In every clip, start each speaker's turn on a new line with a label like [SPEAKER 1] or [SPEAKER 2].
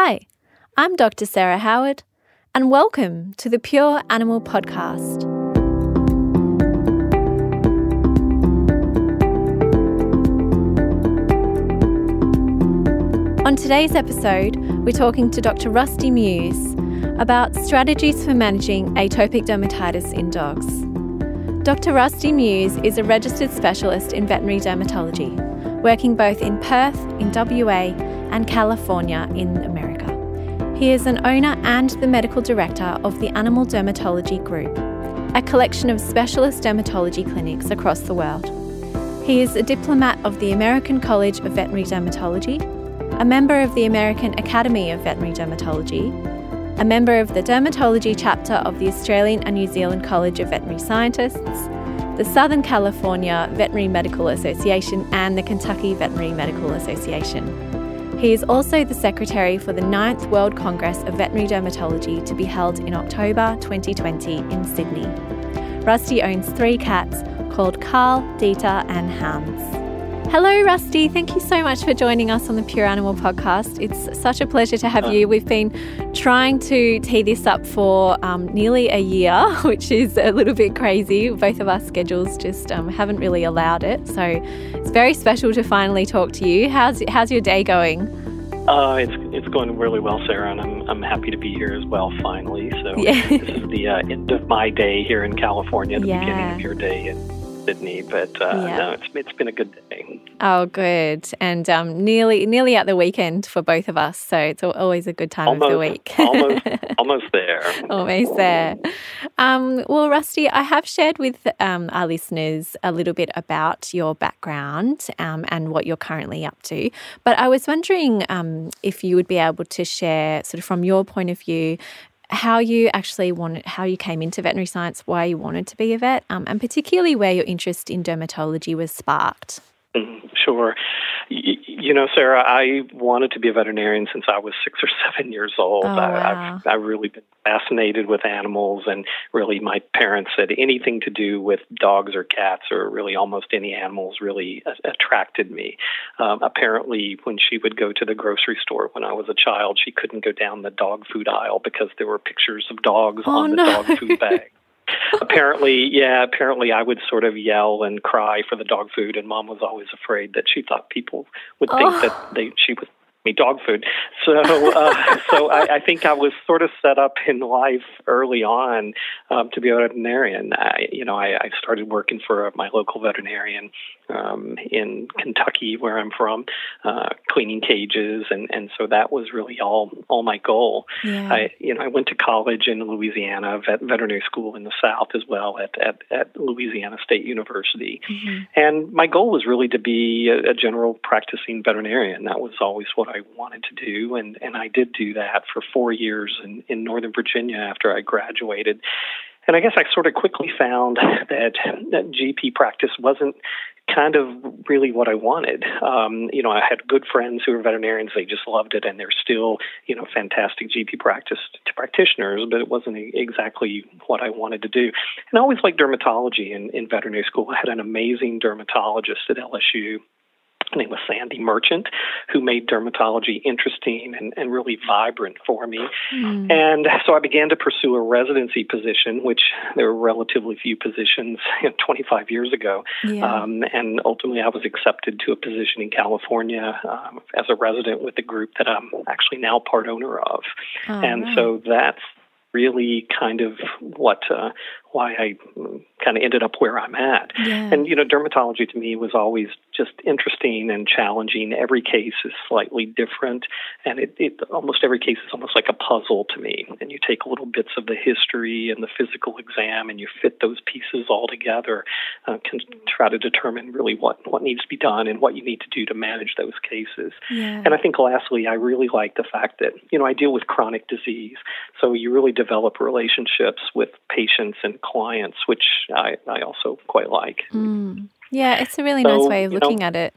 [SPEAKER 1] Hi, I'm Dr. Sarah Howard, and welcome to the Pure Animal Podcast. On today's episode, we're talking to Dr. Rusty Muse about strategies for managing atopic dermatitis in dogs. Dr. Rusty Muse is a registered specialist in veterinary dermatology, working both in Perth, in WA, and California in America. He is an owner and the medical director of the Animal Dermatology Group, a collection of specialist dermatology clinics across the world. He is a diplomat of the American College of Veterinary Dermatology a member of the American Academy of Veterinary Dermatology, a member of the Dermatology chapter of the Australian and New Zealand College of Veterinary Scientists, the Southern California Veterinary Medical Association, and the Kentucky Veterinary Medical Association. He is also the secretary for the 9th World Congress of Veterinary Dermatology to be held in October 2020 in Sydney. Rusty owns three cats called Carl, Dieter, and Hans. Hello, Rusty. Thank you so much for joining us on the Pure Animal podcast. It's such a pleasure to have you. We've been trying to tee this up for um, nearly a year, which is a little bit crazy. Both of our schedules just um, haven't really allowed it. So it's very special to finally talk to you. How's, how's your day going?
[SPEAKER 2] Uh, it's it's going really well, Sarah, and I'm I'm happy to be here as well. Finally, so yeah. this is the uh, end of my day here in California, the yeah. beginning of your day in Sydney. But uh, yeah. no, it's it's been a good day.
[SPEAKER 1] Oh, good. And um, nearly nearly at the weekend for both of us. So it's always a good time
[SPEAKER 2] almost,
[SPEAKER 1] of the week.
[SPEAKER 2] almost, almost there.
[SPEAKER 1] almost there. Um, well, Rusty, I have shared with um, our listeners a little bit about your background um, and what you're currently up to. But I was wondering um, if you would be able to share, sort of from your point of view, how you actually wanted, how you came into veterinary science, why you wanted to be a vet, um, and particularly where your interest in dermatology was sparked.
[SPEAKER 2] Sure. You know, Sarah, I wanted to be a veterinarian since I was six or seven years old.
[SPEAKER 1] Oh,
[SPEAKER 2] wow. I've, I've really been fascinated with animals, and really, my parents said anything to do with dogs or cats or really almost any animals really attracted me. Um, apparently, when she would go to the grocery store when I was a child, she couldn't go down the dog food aisle because there were pictures of dogs
[SPEAKER 1] oh,
[SPEAKER 2] on the
[SPEAKER 1] no.
[SPEAKER 2] dog food bag apparently, yeah, apparently I would sort of yell and cry for the dog food, and mom was always afraid that she thought people would think
[SPEAKER 1] oh.
[SPEAKER 2] that they she was me dog food. So, uh, so I, I think I was sort of set up in life early on um, to be a veterinarian. I, you know, I, I started working for my local veterinarian um, in Kentucky, where I'm from, uh, cleaning cages, and and so that was really all all my goal.
[SPEAKER 1] Yeah.
[SPEAKER 2] I, you know, I went to college in Louisiana, vet, veterinary school in the South as well at at, at Louisiana State University,
[SPEAKER 1] mm-hmm.
[SPEAKER 2] and my goal was really to be a, a general practicing veterinarian. That was always what I wanted to do, and and I did do that for four years in in Northern Virginia after I graduated. And I guess I sort of quickly found that, that GP practice wasn't kind of really what I wanted. Um, you know, I had good friends who were veterinarians; they just loved it, and they're still, you know, fantastic GP practice practitioners. But it wasn't exactly what I wanted to do. And I always liked dermatology in, in veterinary school. I had an amazing dermatologist at LSU name was Sandy Merchant, who made dermatology interesting and, and really vibrant for me.
[SPEAKER 1] Mm.
[SPEAKER 2] And so I began to pursue a residency position, which there were relatively few positions you know, 25 years ago.
[SPEAKER 1] Yeah.
[SPEAKER 2] Um, and ultimately, I was accepted to a position in California um, as a resident with a group that I'm actually now part owner of.
[SPEAKER 1] Oh,
[SPEAKER 2] and
[SPEAKER 1] right.
[SPEAKER 2] so that's really kind of what uh, why I kind of ended up where I'm at.
[SPEAKER 1] Yeah.
[SPEAKER 2] And you know, dermatology to me was always just interesting and challenging. Every case is slightly different, and it, it almost every case is almost like a puzzle to me. And you take little bits of the history and the physical exam, and you fit those pieces all together, uh, can try to determine really what what needs to be done and what you need to do to manage those cases.
[SPEAKER 1] Yeah.
[SPEAKER 2] And I think lastly, I really like the fact that you know I deal with chronic disease, so you really develop relationships with patients and clients, which I, I also quite like.
[SPEAKER 1] Mm. Yeah, it's a really
[SPEAKER 2] So,
[SPEAKER 1] nice way of looking
[SPEAKER 2] know,
[SPEAKER 1] at it.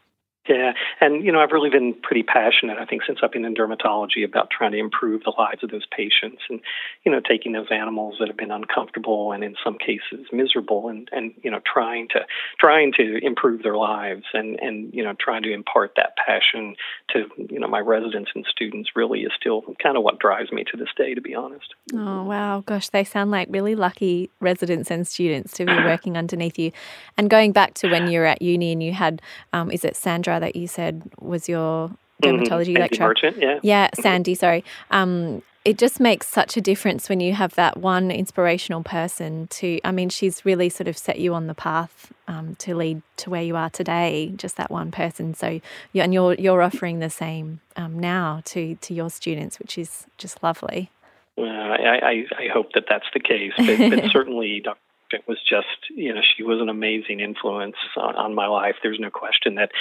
[SPEAKER 2] Yeah, and you know, I've really been pretty passionate. I think since I've been in dermatology about trying to improve the lives of those patients, and you know, taking those animals that have been uncomfortable and in some cases miserable, and and you know, trying to trying to improve their lives, and and you know, trying to impart that passion to you know my residents and students really is still kind of what drives me to this day, to be honest.
[SPEAKER 1] Oh wow, gosh, they sound like really lucky residents and students to be working underneath you. And going back to when you were at uni and you had, um, is it Sandra? That you said was your mm-hmm. dermatology
[SPEAKER 2] mm-hmm.
[SPEAKER 1] lecturer.
[SPEAKER 2] Merchant, yeah. Yeah,
[SPEAKER 1] Sandy, sorry. Um, it just makes such a difference when you have that one inspirational person to i mean she's really sort of set you on the path um, to lead to where you are today just that one person so yeah, and you're you're offering the same um, now to to your students which is just lovely
[SPEAKER 2] well, I, I, I hope that that's the case, but, but certainly Dr it was just you know she was an amazing influence on, on my life. There's no question that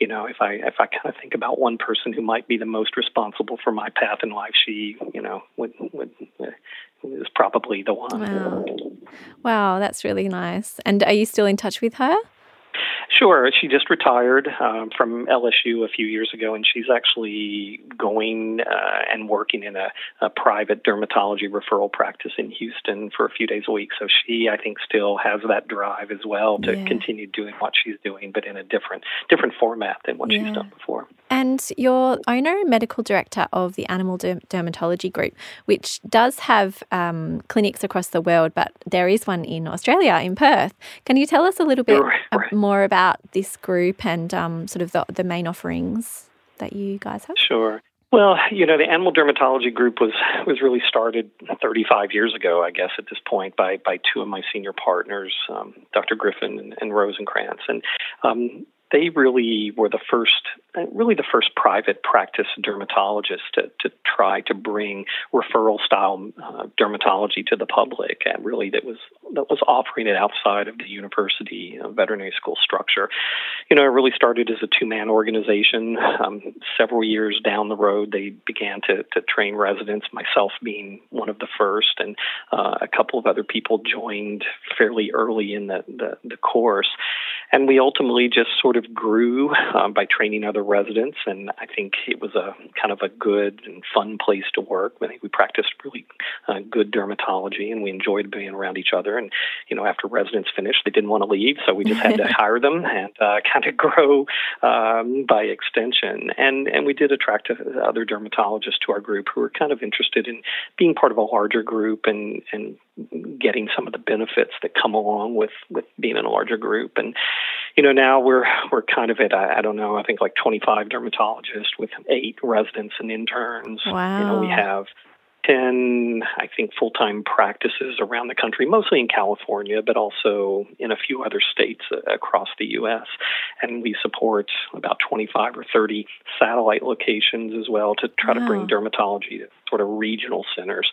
[SPEAKER 2] you know if i if i kind of think about one person who might be the most responsible for my path in life she you know would would uh, is probably the one.
[SPEAKER 1] Wow. Wow that's really nice. And are you still in touch with her
[SPEAKER 2] Sure. She just retired um, from LSU a few years ago, and she's actually going uh, and working in a, a, private dermatology referral practice in Houston for a few days a week. So she, I think, still has that drive as well to yeah. continue doing what she's doing, but in a different different format than what yeah. she's done before.
[SPEAKER 1] And you're owner and medical director of the Animal Dermatology Group, which does have um, clinics across the world, but there is one in Australia, in Perth. Can you tell us a little bit right, right. more about this group and um, sort of the, the main offerings that you guys have?
[SPEAKER 2] Sure. Well, you know, the animal dermatology group was was really started 35 years ago, I guess, at this point, by by two of my senior partners, um, Dr. Griffin and, Rose and Rosenkrantz, and um, they really were the first, really the first private practice dermatologists to, to try to bring referral style uh, dermatology to the public, and really that was that was offering it outside of the university uh, veterinary school structure. You know, it really started as a two man organization. Um, several years down the road, they began to to train residents, myself being one of the first, and uh, a couple of other people joined fairly early in the, the, the course, and we ultimately just sort sort of grew um, by training other residents, and I think it was a kind of a good and fun place to work. I think we practiced really uh, good dermatology, and we enjoyed being around each other. And you know, after residents finished, they didn't want to leave, so we just had to hire them and uh, kind of grow um, by extension. And and we did attract other dermatologists to our group who were kind of interested in being part of a larger group and and getting some of the benefits that come along with with being in a larger group. And you know now we're we're kind of at I, I don't know I think like 25 dermatologists with eight residents and interns.
[SPEAKER 1] Wow
[SPEAKER 2] you know we have 10 I think full-time practices around the country mostly in California but also in a few other states across the US and we support about 25 or 30 satellite locations as well to try wow. to bring dermatology to sort of regional centers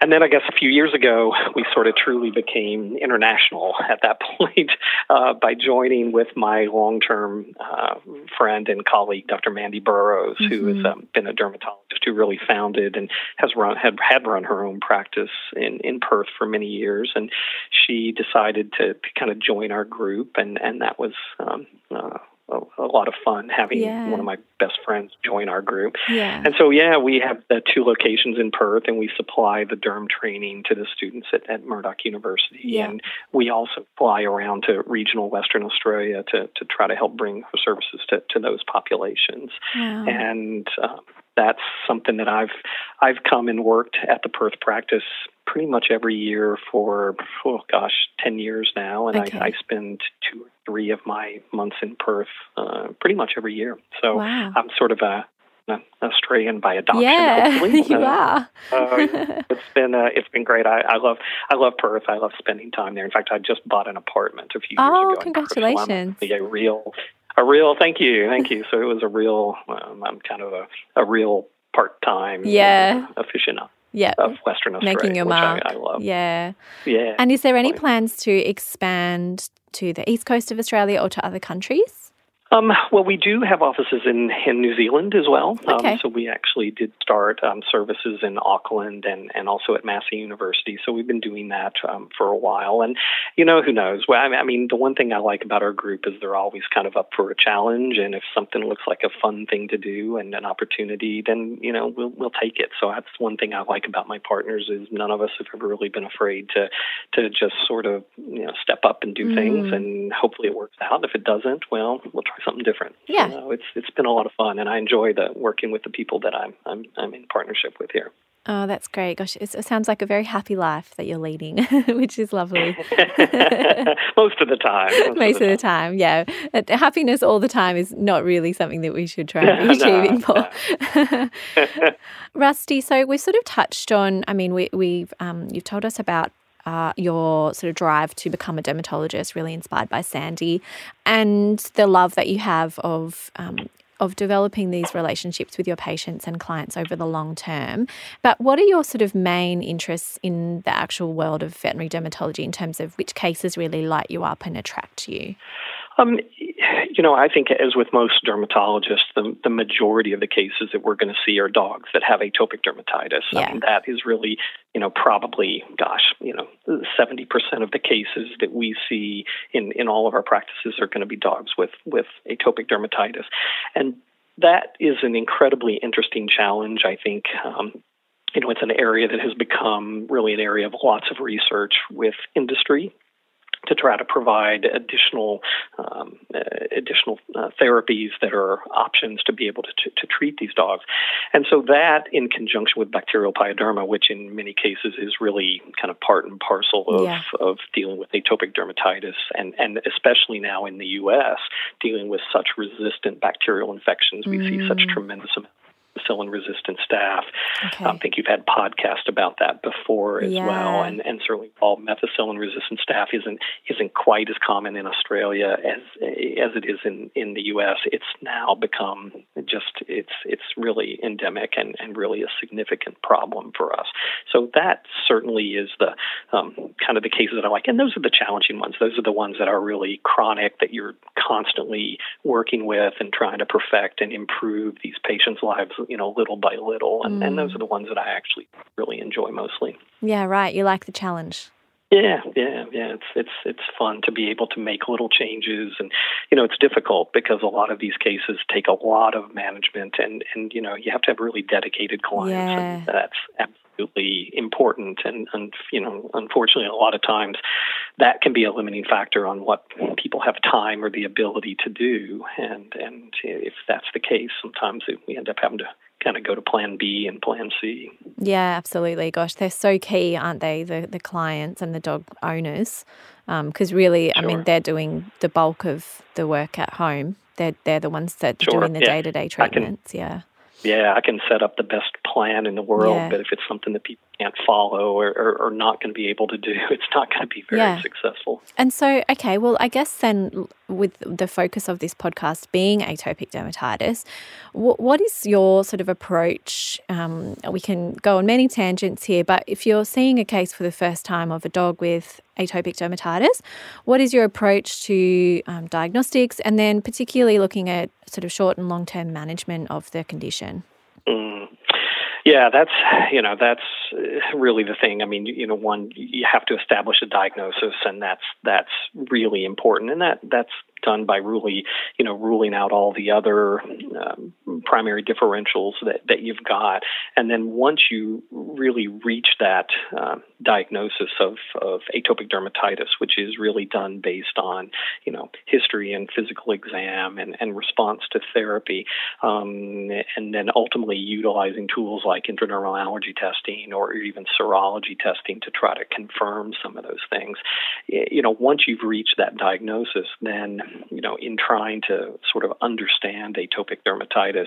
[SPEAKER 2] and then I guess a few years ago, we sort of truly became international at that point uh, by joining with my long term uh, friend and colleague, Dr. Mandy Burrows, mm-hmm. who has mm-hmm. um, been a dermatologist who really founded and has run had, had run her own practice in, in Perth for many years. And she decided to, to kind of join our group, and, and that was um, uh, a, a lot of fun having yeah. one of my best friends join our group.
[SPEAKER 1] Yeah.
[SPEAKER 2] And so, yeah, we have the two locations in Perth, and we supply the derm training to the students at, at Murdoch University.
[SPEAKER 1] Yeah.
[SPEAKER 2] And we also fly around to regional Western Australia to, to try to help bring services to, to those populations.
[SPEAKER 1] Wow.
[SPEAKER 2] And um, that's something that I've I've come and worked at the Perth practice pretty much every year for oh gosh, ten years now, and
[SPEAKER 1] okay.
[SPEAKER 2] I, I spend two or three of my months in Perth uh, pretty much every year. So
[SPEAKER 1] wow.
[SPEAKER 2] I'm sort of a Australian by adoption.
[SPEAKER 1] Yeah,
[SPEAKER 2] hopefully.
[SPEAKER 1] you uh, are.
[SPEAKER 2] uh, it's been uh, it's been great. I, I, love I love Perth. I love spending time there. In fact, I just bought an apartment a few
[SPEAKER 1] years
[SPEAKER 2] oh,
[SPEAKER 1] ago. Oh, congratulations!
[SPEAKER 2] So a real a real thank you, thank you. So it was a real. Um, I'm kind of a, a real part time
[SPEAKER 1] yeah
[SPEAKER 2] aficionado
[SPEAKER 1] yeah.
[SPEAKER 2] of Western Australia,
[SPEAKER 1] making your mark.
[SPEAKER 2] I, I, love.
[SPEAKER 1] Yeah,
[SPEAKER 2] yeah.
[SPEAKER 1] And is there any plans to expand to the east coast of Australia or to other countries?
[SPEAKER 2] Um, well, we do have offices in, in New Zealand as well.
[SPEAKER 1] Um, okay.
[SPEAKER 2] Um, so we actually did start um, services in Auckland and, and also at Massey University. So we've been doing that um, for a while. And, you know, who knows? Well, I mean, the one thing I like about our group is they're always kind of up for a challenge. And if something looks like a fun thing to do and an opportunity, then, you know, we'll, we'll take it. So that's one thing I like about my partners is none of us have ever really been afraid to, to just sort of, you know, step up and do mm. things. And hopefully it works out. If it doesn't, well, we'll try something different.
[SPEAKER 1] Yeah,
[SPEAKER 2] it's it's been a lot of fun, and I enjoy the working with the people that I'm I'm I'm in partnership with here.
[SPEAKER 1] Oh, that's great. Gosh, it sounds like a very happy life that you're leading, which is lovely.
[SPEAKER 2] most of the time.
[SPEAKER 1] Most, most of, the, of time. time, yeah. Happiness all the time is not really something that we should try and be achieving for. Rusty, so we've sort of touched on, I mean, we, we've, um, you've told us about uh, your sort of drive to become a dermatologist, really inspired by Sandy, and the love that you have of um, of developing these relationships with your patients and clients over the long term. But what are your sort of main interests in the actual world of veterinary dermatology in terms of which cases really light you up and attract you?
[SPEAKER 2] Um, you know, I think as with most dermatologists, the, the majority of the cases that we're going to see are dogs that have atopic dermatitis.
[SPEAKER 1] Yeah.
[SPEAKER 2] I mean, that is really, you know, probably, gosh, you know, 70% of the cases that we see in, in all of our practices are going to be dogs with, with atopic dermatitis. And that is an incredibly interesting challenge, I think. Um, you know, it's an area that has become really an area of lots of research with industry to try to provide additional um, uh, additional uh, therapies that are options to be able to, to, to, treat these dogs. And so that, in conjunction with bacterial pyoderma, which in many cases is really kind of part and parcel of,
[SPEAKER 1] yeah.
[SPEAKER 2] of dealing with atopic dermatitis, and, and especially now in the U.S., dealing with such resistant bacterial infections, we mm. see such mm. tremendous amounts penicillin resistant staph.
[SPEAKER 1] Okay.
[SPEAKER 2] Um, I think you've had podcasts about that before as
[SPEAKER 1] yeah.
[SPEAKER 2] well, and and certainly all methicillin resistant staph isn't isn't quite as common in Australia as as it is in in the U.S. It's now become just it's it's really endemic and and really a significant problem for us. So that certainly is the um, kind of the cases that I like, and those are the challenging ones. Those are the ones that are really chronic that you're constantly working with and trying to perfect and improve these patients' lives you know, little by little. And, mm. and those mm. are the ones that I actually really enjoy mostly.
[SPEAKER 1] Yeah, right. You like the challenge.
[SPEAKER 2] Yeah, yeah, yeah. It's it's it's fun to be able to make little changes, and you know it's difficult because a lot of these cases take a lot of management, and and you know you have to have really dedicated clients,
[SPEAKER 1] yeah.
[SPEAKER 2] and that's absolutely important. And and you know unfortunately a lot of times that can be a limiting factor on what people have time or the ability to do, and and if that's the case, sometimes we end up having to kind of go to plan B and plan C.
[SPEAKER 1] Yeah, absolutely. Gosh, they're so key, aren't they? The the clients and the dog owners, because um, really, sure. I mean, they're doing the bulk of the work at home. They're they're the ones that
[SPEAKER 2] sure.
[SPEAKER 1] are doing the day to day treatments.
[SPEAKER 2] Can,
[SPEAKER 1] yeah.
[SPEAKER 2] Yeah, I can set up the best plan in the world,
[SPEAKER 1] yeah.
[SPEAKER 2] but if it's something that people can't follow or, or, or not going to be able to do, it's not going to be very
[SPEAKER 1] yeah.
[SPEAKER 2] successful.
[SPEAKER 1] And so, okay, well, I guess then with the focus of this podcast being atopic dermatitis, what is your sort of approach? Um, we can go on many tangents here, but if you're seeing a case for the first time of a dog with atopic dermatitis, what is your approach to um, diagnostics and then particularly looking at sort of short and long term management of the condition?
[SPEAKER 2] Mm. Yeah, that's you know that's uh, really the thing. I mean, you know, one you have to establish a diagnosis, and that's that's really important, and that that's done by really, you know, ruling out all the other um, primary differentials that, that you've got. And then once you really reach that um, diagnosis of, of atopic dermatitis, which is really done based on, you know, history and physical exam and, and response to therapy, um, and then ultimately utilizing tools like intradermal allergy testing or even serology testing to try to confirm some of those things. You know, once you've reached that diagnosis, then you know, in trying to sort of understand atopic dermatitis,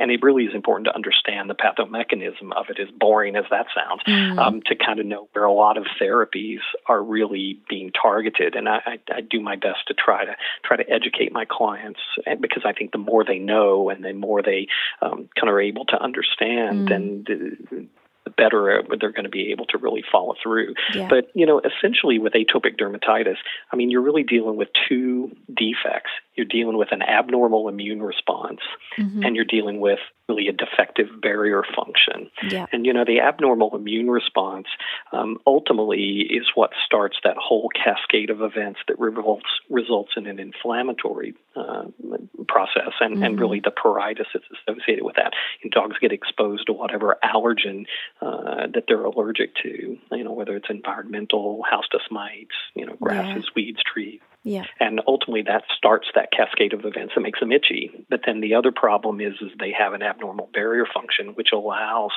[SPEAKER 2] and it really is important to understand the pathomechanism of it, as boring as that sounds,
[SPEAKER 1] mm.
[SPEAKER 2] um, to kind of know where a lot of therapies are really being targeted. And I, I, I do my best to try to try to educate my clients because I think the more they know and the more they um, kind of are able to understand, mm. then the, the better they're going to be able to really follow through.
[SPEAKER 1] Yeah.
[SPEAKER 2] But, you know, essentially with atopic dermatitis, I mean, you're really dealing with two defects. you're dealing with an abnormal immune response, mm-hmm. and you're dealing with really a defective barrier function.
[SPEAKER 1] Yeah.
[SPEAKER 2] And you know, the abnormal immune response um, ultimately is what starts that whole cascade of events that results results in an inflammatory uh, process, and, mm-hmm. and really the pruritus that's associated with that. And dogs get exposed to whatever allergen uh, that they're allergic to. You know, whether it's environmental, house dust mites, you know, grasses, yeah. weeds, trees.
[SPEAKER 1] Yeah.
[SPEAKER 2] And ultimately, that starts that cascade of events that makes them itchy. But then the other problem is, is they have an abnormal barrier function, which allows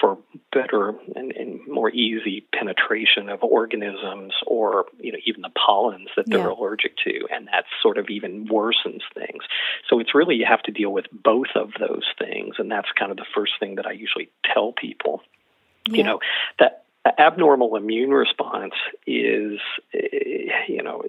[SPEAKER 2] for better and, and more easy penetration of organisms or you know even the pollens that they're yeah. allergic to, and that sort of even worsens things. So it's really you have to deal with both of those things, and that's kind of the first thing that I usually tell people. Yeah. You know that abnormal immune response is, eh, you know,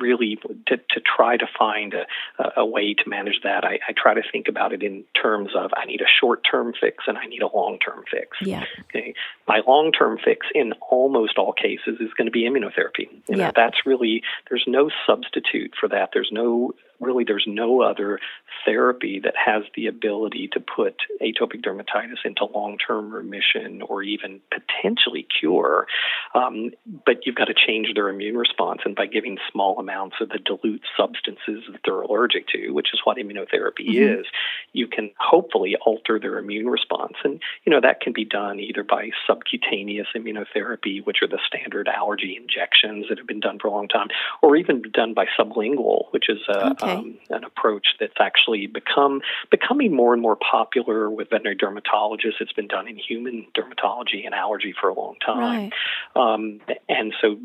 [SPEAKER 2] really to, to try to find a, a way to manage that. I, I try to think about it in terms of I need a short term fix and I need a long term fix.
[SPEAKER 1] Yeah.
[SPEAKER 2] Okay. My long term fix in almost all cases is going to be immunotherapy. You know, yeah. that's really, there's no substitute for that. There's no really there's no other therapy that has the ability to put atopic dermatitis into long-term remission or even potentially cure. Um, but you've got to change their immune response, and by giving small amounts of the dilute substances that they're allergic to, which is what immunotherapy mm-hmm. is, you can hopefully alter their immune response. And you know that can be done either by subcutaneous immunotherapy, which are the standard allergy injections that have been done for a long time, or even done by sublingual, which is a,
[SPEAKER 1] okay
[SPEAKER 2] um, an approach that's actually become becoming more and more popular with veterinary dermatologists. It's been done in human dermatology and allergy for a long time,
[SPEAKER 1] right.
[SPEAKER 2] um, and so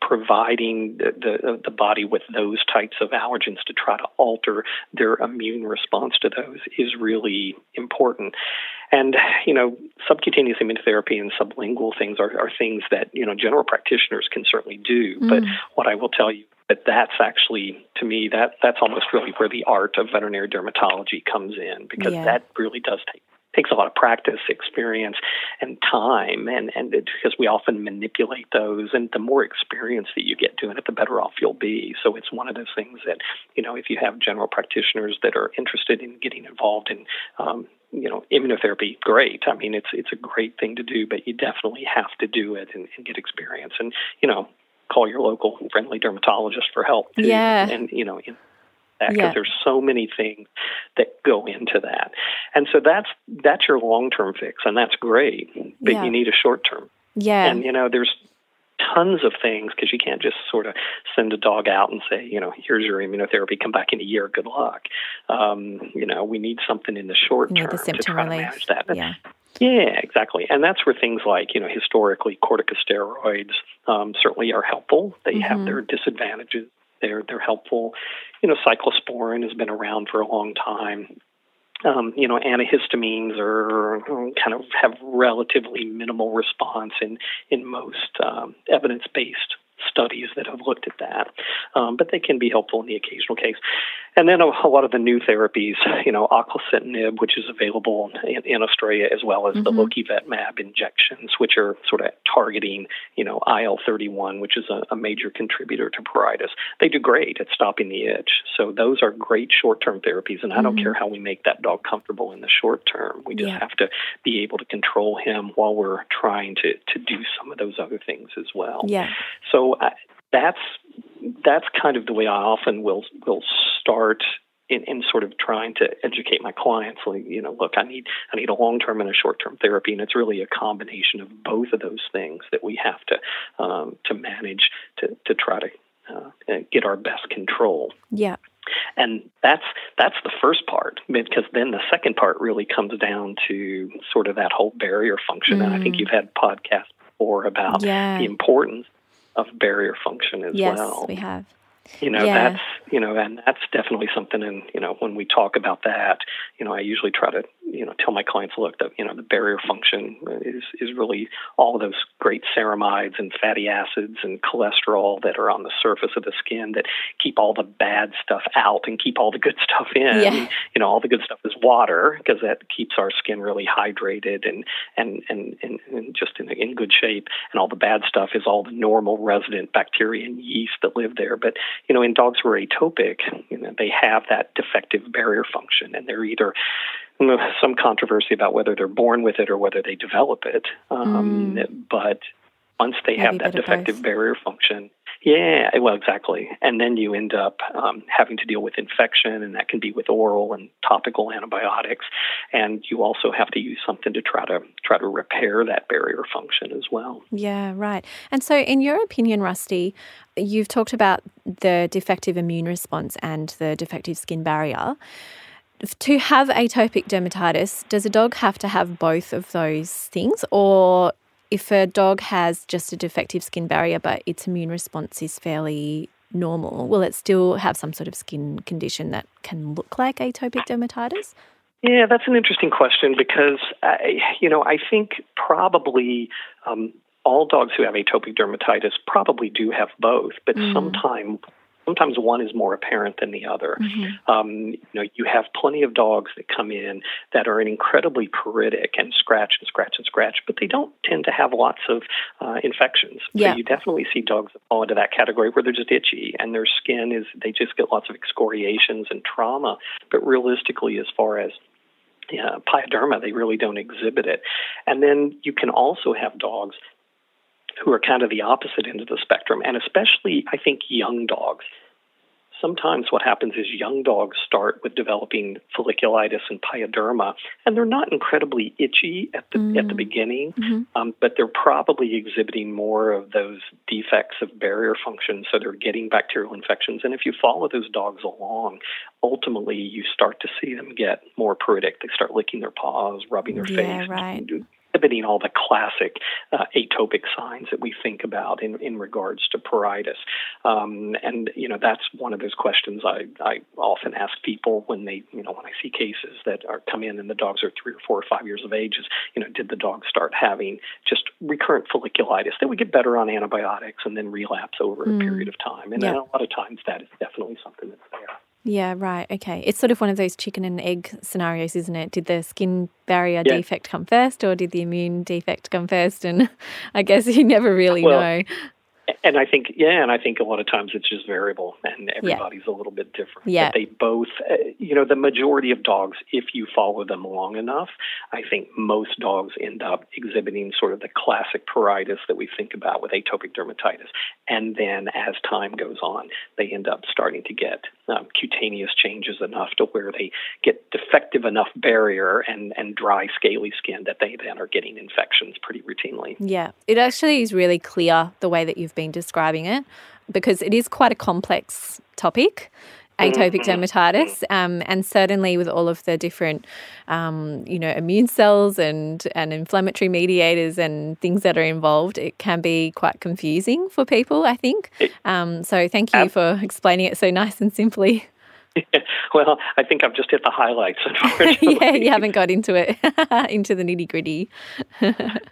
[SPEAKER 2] providing the, the, the body with those types of allergens to try to alter their immune response to those is really important. And you know, subcutaneous immunotherapy and sublingual things are, are things that you know general practitioners can certainly do. Mm. But what I will tell you but that's actually to me that that's almost really where the art of veterinary dermatology comes in because yeah. that really does take takes a lot of practice, experience, and time, and and it, because we often manipulate those, and the more experience that you get doing it, the better off you'll be. So it's one of those things that you know if you have general practitioners that are interested in getting involved in um, you know immunotherapy great i mean it's it's a great thing to do but you definitely have to do it and, and get experience and you know call your local friendly dermatologist for help.
[SPEAKER 1] Too. Yeah.
[SPEAKER 2] And, you know, because yeah. there's so many things that go into that. And so that's that's your long-term fix and that's great, but yeah. you need a short-term.
[SPEAKER 1] Yeah.
[SPEAKER 2] And you know, there's tons of things because you can't just sort of send a dog out and say, you know, here's your immunotherapy, come back in a year, good luck. Um, you know, we need something in the short term to try relief. to manage that.
[SPEAKER 1] yeah.
[SPEAKER 2] Yeah, exactly. And that's where things like, you know, historically corticosteroids um, certainly are helpful. They mm-hmm. have their disadvantages. They're they're helpful. You know, cyclosporin has been around for a long time. Um, you know, antihistamines are kind of have relatively minimal response in in most um, evidence based studies that have looked at that, um, but they can be helpful in the occasional case. And then a, a lot of the new therapies, you know, oclacitinib, which is available in, in Australia, as well as mm-hmm. the Lokivetmab injections, which are sort of targeting, you know, IL-31, which is a, a major contributor to pruritus. They do great at stopping the itch. So those are great short-term therapies, and I don't mm-hmm. care how we make that dog comfortable in the short term. We just
[SPEAKER 1] yeah.
[SPEAKER 2] have to be able to control him while we're trying to to do some of those other things as well.
[SPEAKER 1] Yeah.
[SPEAKER 2] So I, that's that's kind of the way I often will will start in, in sort of trying to educate my clients. Like, you know, look, I need I need a long term and a short term therapy, and it's really a combination of both of those things that we have to um, to manage to to try to uh, get our best control.
[SPEAKER 1] Yeah.
[SPEAKER 2] And that's that's the first part because then the second part really comes down to sort of that whole barrier function. Mm. And I think mm. you've had podcasts before about
[SPEAKER 1] yeah.
[SPEAKER 2] the importance of barrier function as
[SPEAKER 1] yes,
[SPEAKER 2] well.
[SPEAKER 1] Yes, we have.
[SPEAKER 2] You know,
[SPEAKER 1] yeah.
[SPEAKER 2] that's you know, and that's definitely something. And you know, when we talk about that, you know, I usually try to you know tell my clients, look, that you know, the barrier function is is really all of those great ceramides and fatty acids and cholesterol that are on the surface of the skin that keep all the bad stuff out and keep all the good stuff in.
[SPEAKER 1] Yeah.
[SPEAKER 2] You know, all the good stuff is water because that keeps our skin really hydrated and and and and, and just in in good shape. And all the bad stuff is all the normal resident bacteria and yeast that live there. But you know, in dogs who are atopic, you know, they have that defective barrier function, and they're either some controversy about whether they're born with it or whether they develop it. Um, mm. But once they Maybe have that defective barrier function, yeah, well, exactly. And then you end up um, having to deal with infection, and that can be with oral and topical antibiotics. And you also have to use something to try to try to repair that barrier function as well.
[SPEAKER 1] Yeah, right. And so, in your opinion, Rusty, you've talked about the defective immune response and the defective skin barrier to have atopic dermatitis, does a dog have to have both of those things, or if a dog has just a defective skin barrier but its immune response is fairly normal, will it still have some sort of skin condition that can look like atopic dermatitis?
[SPEAKER 2] Yeah, that's an interesting question because, I, you know, I think probably um, all dogs who have atopic dermatitis probably do have both, but mm. sometimes sometimes one is more apparent than the other. Mm-hmm. Um, you know, you have plenty of dogs that come in that are incredibly pruritic and scratch and scratch and scratch, but they don't tend to have lots of uh, infections. Yeah. So you definitely see dogs that fall into that category where they're just itchy and their skin is they just get lots of excoriations and trauma. But realistically, as far as pyoderma, they really don't exhibit it. And then you can also have dogs who are kind of the opposite end of the spectrum, and especially, I think, young dogs. Sometimes what happens is young dogs start with developing folliculitis and pyoderma, and they're not incredibly itchy at the mm at the beginning, mm-hmm. um, but they're probably exhibiting more of those defects of barrier function, so they're getting bacterial infections. And if you follow those dogs along, ultimately you start to see them get more pruritic. They start licking their paws, rubbing their
[SPEAKER 1] yeah,
[SPEAKER 2] face,
[SPEAKER 1] right
[SPEAKER 2] exhibiting all the classic uh, atopic signs that we think about in, in regards to pruritus. Um, and, you know, that's one of those questions I, I often ask people when they, you know, when I see cases that are come in and the dogs are three or four or five years of age is, you know, did the dog start having just recurrent folliculitis that would get better on antibiotics and then relapse over mm. a period of time? And yeah. a lot of times that is definitely something that's there.
[SPEAKER 1] Yeah, right. Okay. It's sort of one of those chicken and egg scenarios, isn't it? Did the skin barrier yeah. defect come first or did the immune defect come first? And I guess you never really well, know
[SPEAKER 2] and I think, yeah, and I think a lot of times it's just variable, and everybody's yeah. a little bit different.
[SPEAKER 1] Yeah.
[SPEAKER 2] But they both, uh, you know, the majority of dogs, if you follow them long enough, I think most dogs end up exhibiting sort of the classic pruritus that we think about with atopic dermatitis. And then as time goes on, they end up starting to get um, cutaneous changes enough to where they get defective enough barrier and, and dry, scaly skin that they then are getting infections pretty routinely.
[SPEAKER 1] Yeah. It actually is really clear the way that you've been describing it because it is quite a complex topic atopic mm-hmm. dermatitis, um, and certainly with all of the different, um, you know, immune cells and and inflammatory mediators and things that are involved, it can be quite confusing for people. I think. Um, so thank you for explaining it so nice and simply.
[SPEAKER 2] well, I think I've just hit the highlights.
[SPEAKER 1] yeah, you haven't got into it, into the nitty gritty.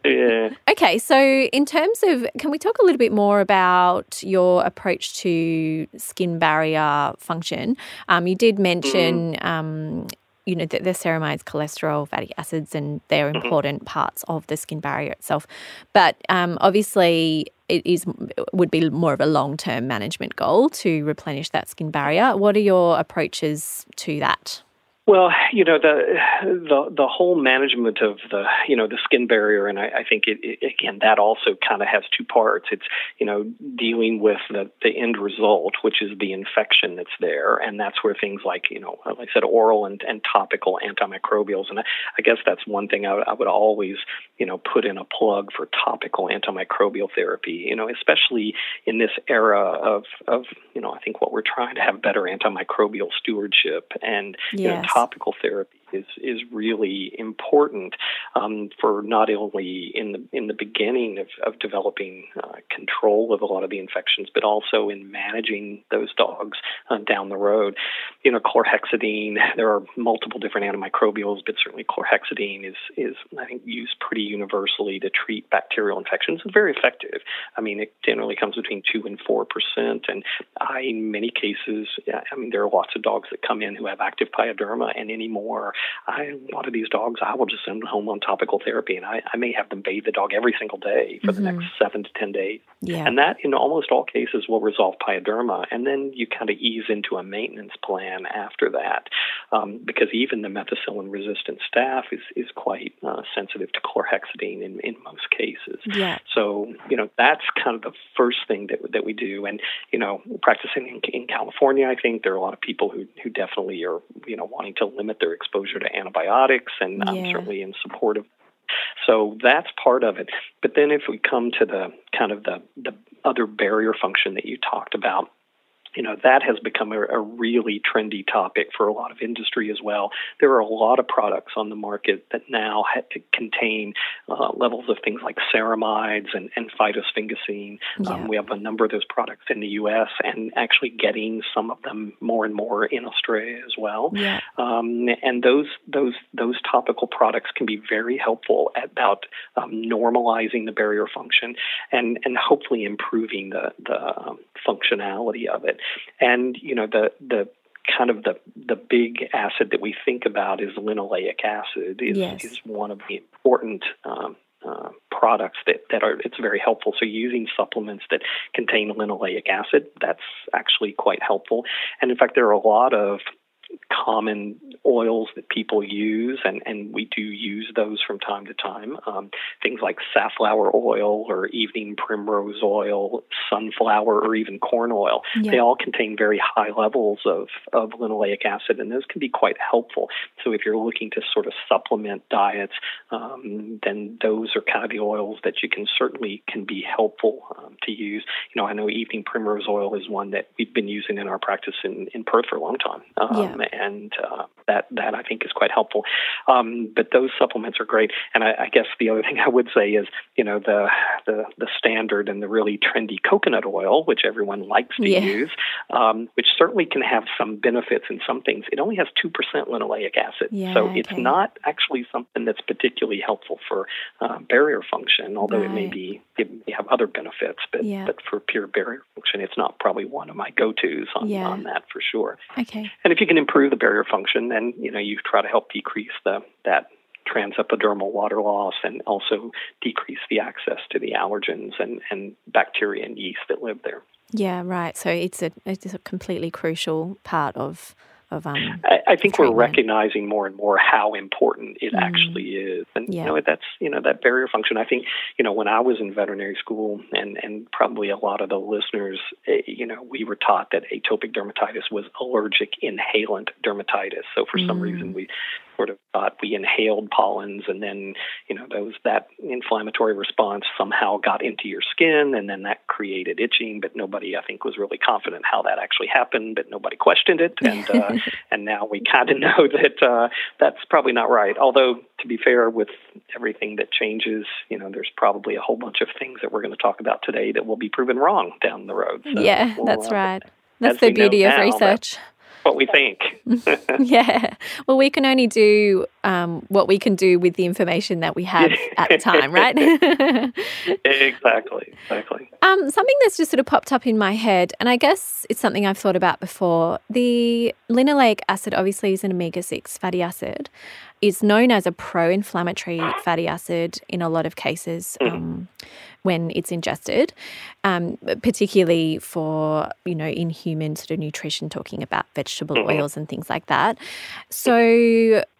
[SPEAKER 2] yeah.
[SPEAKER 1] Okay, so in terms of, can we talk a little bit more about your approach to skin barrier function? Um, you did mention. Mm. Um, you know, the, the ceramides, cholesterol, fatty acids, and they're mm-hmm. important parts of the skin barrier itself. But um, obviously, it is would be more of a long term management goal to replenish that skin barrier. What are your approaches to that?
[SPEAKER 2] Well, you know the the the whole management of the you know the skin barrier, and I, I think it, it, again that also kind of has two parts. It's you know dealing with the the end result, which is the infection that's there, and that's where things like you know like I said, oral and, and topical antimicrobials, and I, I guess that's one thing I, I would always you know put in a plug for topical antimicrobial therapy. You know, especially in this era of of you know I think what we're trying to have better antimicrobial stewardship and yes. you know topical therapy is is really important um, for not only in the in the beginning of, of developing uh, control of a lot of the infections, but also in managing those dogs uh, down the road. You know, chlorhexidine. There are multiple different antimicrobials, but certainly chlorhexidine is is I think used pretty universally to treat bacterial infections. It's very effective. I mean, it generally comes between two and four percent, and I, in many cases, I mean, there are lots of dogs that come in who have active pyoderma, and anymore I, a lot of these dogs, I will just send them home on topical therapy, and I, I may have them bathe the dog every single day for mm-hmm. the next seven to ten days.
[SPEAKER 1] Yeah.
[SPEAKER 2] And that, in almost all cases, will resolve pyoderma, and then you kind of ease into a maintenance plan after that, um, because even the methicillin-resistant staph is is quite uh, sensitive to chlorhexidine in in most cases.
[SPEAKER 1] Yeah.
[SPEAKER 2] So you know that's kind of the first thing that that we do, and you know practicing in, in California, I think there are a lot of people who who definitely are you know wanting to limit their exposure to antibiotics, and yeah. I'm certainly in support of so that's part of it. But then if we come to the kind of the, the other barrier function that you talked about, you know that has become a, a, really trendy topic for a lot of industry as well. There are a lot of products on the market that now ha- contain uh, levels of things like ceramides and, and phytosphingosine.
[SPEAKER 1] Yeah.
[SPEAKER 2] Um, we have a number of those products in the U.S. and actually getting some of them more and more in Australia as well.
[SPEAKER 1] Yeah.
[SPEAKER 2] Um, and those those those topical products can be very helpful about um, normalizing the barrier function and and hopefully improving the the um, functionality of it. And you know the the kind of the the big acid that we think about is linoleic acid is
[SPEAKER 1] yes.
[SPEAKER 2] is one of the important um, uh, products that, that are it's very helpful. So using supplements that contain linoleic acid, that's actually quite helpful. And in fact, there are a lot of common oils that people use, and, and we do use those from time to time. Um, things like safflower oil or evening primrose oil, sunflower, or even corn oil.
[SPEAKER 1] Yeah.
[SPEAKER 2] They all contain very high levels of, of linoleic acid, and those can be quite helpful. So if you're looking to sort of supplement diets, um, then those are kind of the oils that you can certainly can be helpful um, to use. You know, I know evening primrose oil is one that we've been using in our practice in, in Perth for a long time. Um, and uh, that that I think is quite helpful. Um, but those supplements are great, and I, I guess the other thing I would say is, you know, the the the standard and the really trendy coconut oil, which everyone likes to
[SPEAKER 1] yeah.
[SPEAKER 2] use, um, which certainly can have some benefits in some things. It only has two percent linoleic acid,
[SPEAKER 1] yeah,
[SPEAKER 2] so
[SPEAKER 1] okay.
[SPEAKER 2] it's not actually something that's particularly helpful for uh, barrier function, although
[SPEAKER 1] right.
[SPEAKER 2] it may be it may have other benefits. But
[SPEAKER 1] yeah.
[SPEAKER 2] but for pure barrier function, it's not probably one of my go tos on, on that for sure.
[SPEAKER 1] Okay.
[SPEAKER 2] And if you can improve the barrier function, then you know you try to help decrease the that transepidermal water loss and also decrease the access to the allergens and, and bacteria and yeast that live there.
[SPEAKER 1] Yeah, right. So it's a it's a completely crucial part of of um.
[SPEAKER 2] I, I think we're recognizing more and more how important it
[SPEAKER 1] Mm.
[SPEAKER 2] actually is, and
[SPEAKER 1] Yeah.
[SPEAKER 2] you know that's you know that barrier function. I think you know when I was in veterinary school, and and probably a lot of the listeners, eh, you know, we were taught that atopic dermatitis was allergic inhalant dermatitis. So for some
[SPEAKER 1] Mm.
[SPEAKER 2] reason we sort of thought we inhaled pollens, and then you know those that inflammatory response somehow got into your skin, and then that created itching. But nobody, I think, was really confident how that actually happened. But nobody questioned it, and uh, and now we kind of know that uh, that's probably not right. Although to be fair, with everything that changes, you know, there's probably a whole bunch of things that we're going to talk about today that will be proven wrong down the road. So
[SPEAKER 1] yeah,
[SPEAKER 2] we'll,
[SPEAKER 1] that's
[SPEAKER 2] uh,
[SPEAKER 1] right. That's the beauty of
[SPEAKER 2] now,
[SPEAKER 1] research.
[SPEAKER 2] What we think.
[SPEAKER 1] yeah. Well, we can only do um, what we can do with the information that we have at the time, right?
[SPEAKER 2] exactly, exactly.
[SPEAKER 1] Um, something that's just sort of popped up in my head, and I guess it's something I've thought about before. The linoleic acid obviously is an omega 6 fatty acid. It's known as a pro inflammatory fatty acid in a lot of cases um, when it's ingested, um, particularly for, you know, in human sort of nutrition, talking about vegetable
[SPEAKER 2] Mhm.
[SPEAKER 1] oils and things like that. So,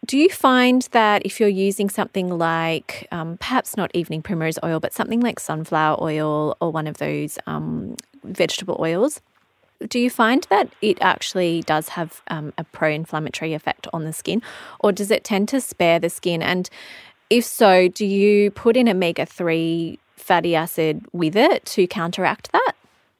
[SPEAKER 1] do you find that if you're using something like um, perhaps not evening primrose oil, but something like sunflower oil or one of those um, vegetable oils, do you find that it actually does have um, a pro inflammatory effect on the skin, or does it tend to spare the skin? And if so, do you put in omega 3 fatty acid with it to counteract that?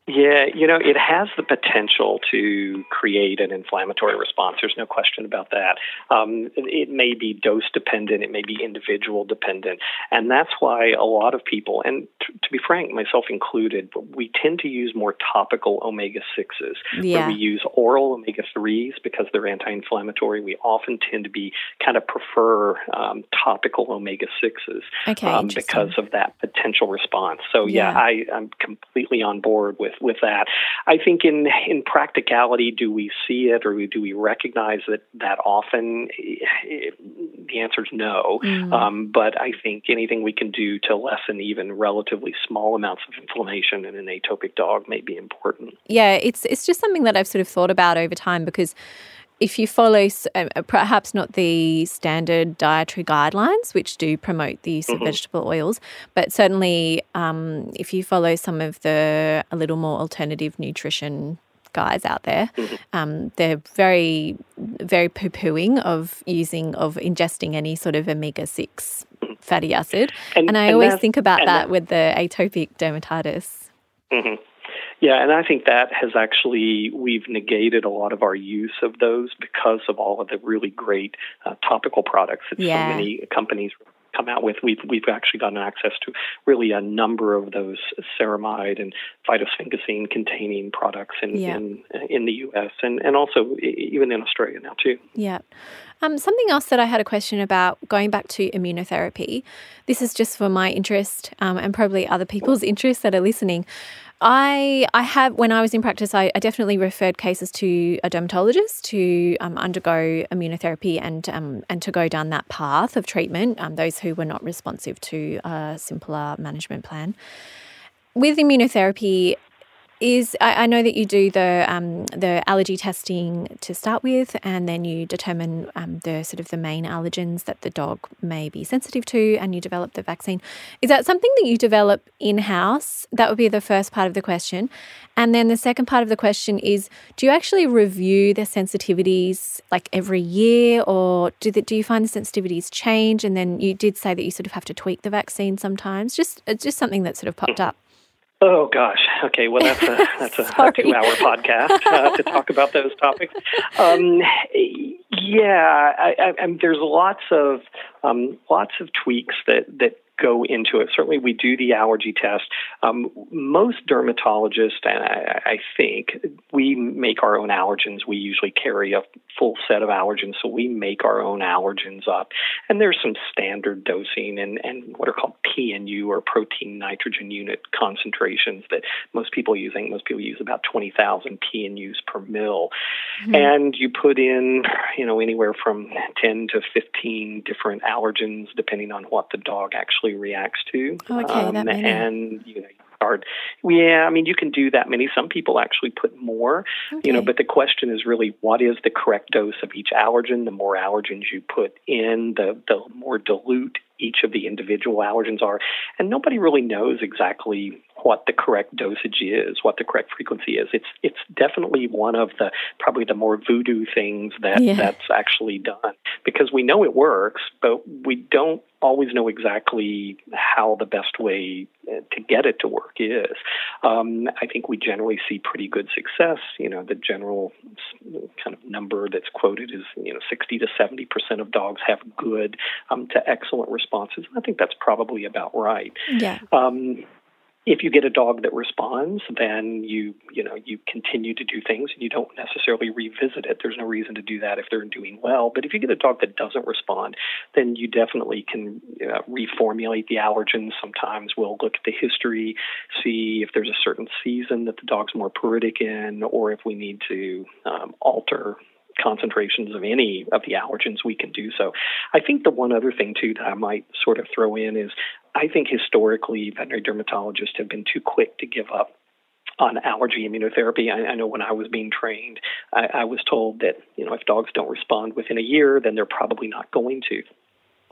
[SPEAKER 2] Yeah, you know, it has the potential to create an inflammatory response. There's no question about that. Um, it may be dose dependent, it may be individual dependent. And that's why a lot of people, and to be frank, myself included, we tend to use more topical omega 6s.
[SPEAKER 1] Yeah.
[SPEAKER 2] we use oral omega 3s because they're anti inflammatory. We often tend to be kind of prefer um, topical omega 6s
[SPEAKER 1] okay,
[SPEAKER 2] um, because of that potential response. So, yeah,
[SPEAKER 1] Yeah.
[SPEAKER 2] I, I'm completely on board with, with that. I think in, in practicality, do we see it or do we recognize it that often? The answer is no.
[SPEAKER 1] Mm.
[SPEAKER 2] Um, but I think anything we can do to lessen even relatively small amounts of inflammation in an atopic dog may be important.
[SPEAKER 1] yeah, it's it's just something that I've sort of thought about over time because if you follow s- uh, perhaps not the standard dietary guidelines, which do promote the use of
[SPEAKER 2] Mhm.
[SPEAKER 1] vegetable oils, but certainly um, if you follow some of the a little more alternative nutrition guys out there,
[SPEAKER 2] Mhm.
[SPEAKER 1] um, they're very very poo pooing of using of ingesting any sort of omega six fatty acid, and I always think about that with the atopic dermatitis.
[SPEAKER 2] Yeah, and I think that has actually we've negated a lot of our use of those because of all of the really great uh, topical products that
[SPEAKER 1] Yeah.
[SPEAKER 2] so many companies come out with. We've we've actually gotten access to really a number of those ceramide and phytosphingosine containing products in
[SPEAKER 1] Yeah.
[SPEAKER 2] in, in the U.S. and and also even in Australia now too.
[SPEAKER 1] Yeah. Um, something else that I had a question about going back to immunotherapy. This is just for my interest um, and probably other people's interest that are listening. I I have when I was in practice, I, I definitely referred cases to a dermatologist to um, undergo immunotherapy and um, and to go down that path of treatment. Um, those who were not responsive to a simpler management plan. With immunotherapy, is I, I know that you do the um, the allergy testing to start with, and then you determine um, the sort of the main allergens that the dog may be sensitive to, and you develop the vaccine. Is that something that you develop in house? That would be the first part of the question, and then the second part of the question is: Do you actually review the sensitivities like every year, or do the, do you find the sensitivities change? And then you did say that you sort of have to tweak the vaccine sometimes. Just it's just something that sort of popped up.
[SPEAKER 2] Oh gosh. Okay. Well, that's a that's a, a two-hour podcast uh, to talk about those topics. Um, yeah, I, I, I, there's lots of um, lots of tweaks that that go into it. Certainly, we do the allergy test. Um, most dermatologists, and I, I think, we make our own allergens. We usually carry a full set of allergens, so we make our own allergens up. And there's some standard dosing and, and what are called PNU or protein nitrogen unit concentrations that most people use. I think most people use about 20,000 PNUs per mil.
[SPEAKER 1] Mm-hmm.
[SPEAKER 2] And you put in, you know, anywhere from 10 to 15 different allergens, depending on what the dog actually reacts to. Um,
[SPEAKER 1] that many.
[SPEAKER 2] And, you know, you start, yeah, I mean, you can do that many. Some people actually put more, you know, but the question is really what is the correct dose of each allergen? The more allergens you put in, the, the more dilute each of the individual allergens are. And nobody really knows exactly what the correct dosage is, what the correct frequency is. It's it's definitely one of the probably the more voodoo things that
[SPEAKER 1] Yeah.
[SPEAKER 2] that's actually done because we know it works, but we don't always know exactly how the best way uh, to get it to work is. Um, I think we generally see pretty good success. You know, the general kind of number that's quoted is you know 60 to 70 percent of dogs have good um, to excellent responses. I think that's probably about right.
[SPEAKER 1] yeah.
[SPEAKER 2] Um, if you get a dog that responds, then you you know you continue to do things and you don't necessarily revisit it. There's no reason to do that if they're doing well. But if you get a dog that doesn't respond, then you definitely can uh, reformulate the allergens. Sometimes we'll look at the history, see if there's a certain season that the dog's more pruritic in, or if we need to um, alter concentrations of any of the allergens, we can do so. I think the one other thing too that I might sort of throw in is I think historically veterinary dermatologists have been too quick to give up on allergy immunotherapy. I, I know when I was being trained, I, I was told that you know if dogs don't respond within a year, then they're probably not going to.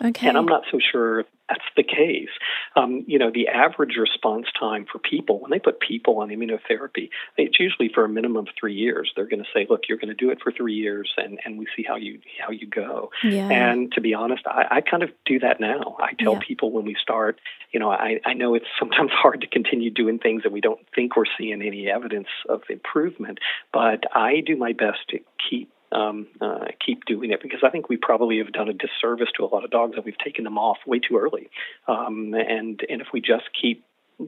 [SPEAKER 1] Okay.
[SPEAKER 2] And I'm not so sure that's the case. Um, you know, the average response time for people, when they put people on immunotherapy, it's usually for a minimum of three years. They're going to say, look, you're going to do it for three years and, and we see how you how you go.
[SPEAKER 1] yeah.
[SPEAKER 2] And to be honest, I, I kind of do that now. I tell
[SPEAKER 1] Yeah.
[SPEAKER 2] people when we start, you know, I, I know it's sometimes hard to continue doing things that we don't think we're seeing any evidence of improvement, but I do my best to keep um, uh, keep doing it because I think we probably have done a disservice to a lot of dogs that we've taken them off way too early. Um, and and if we just keep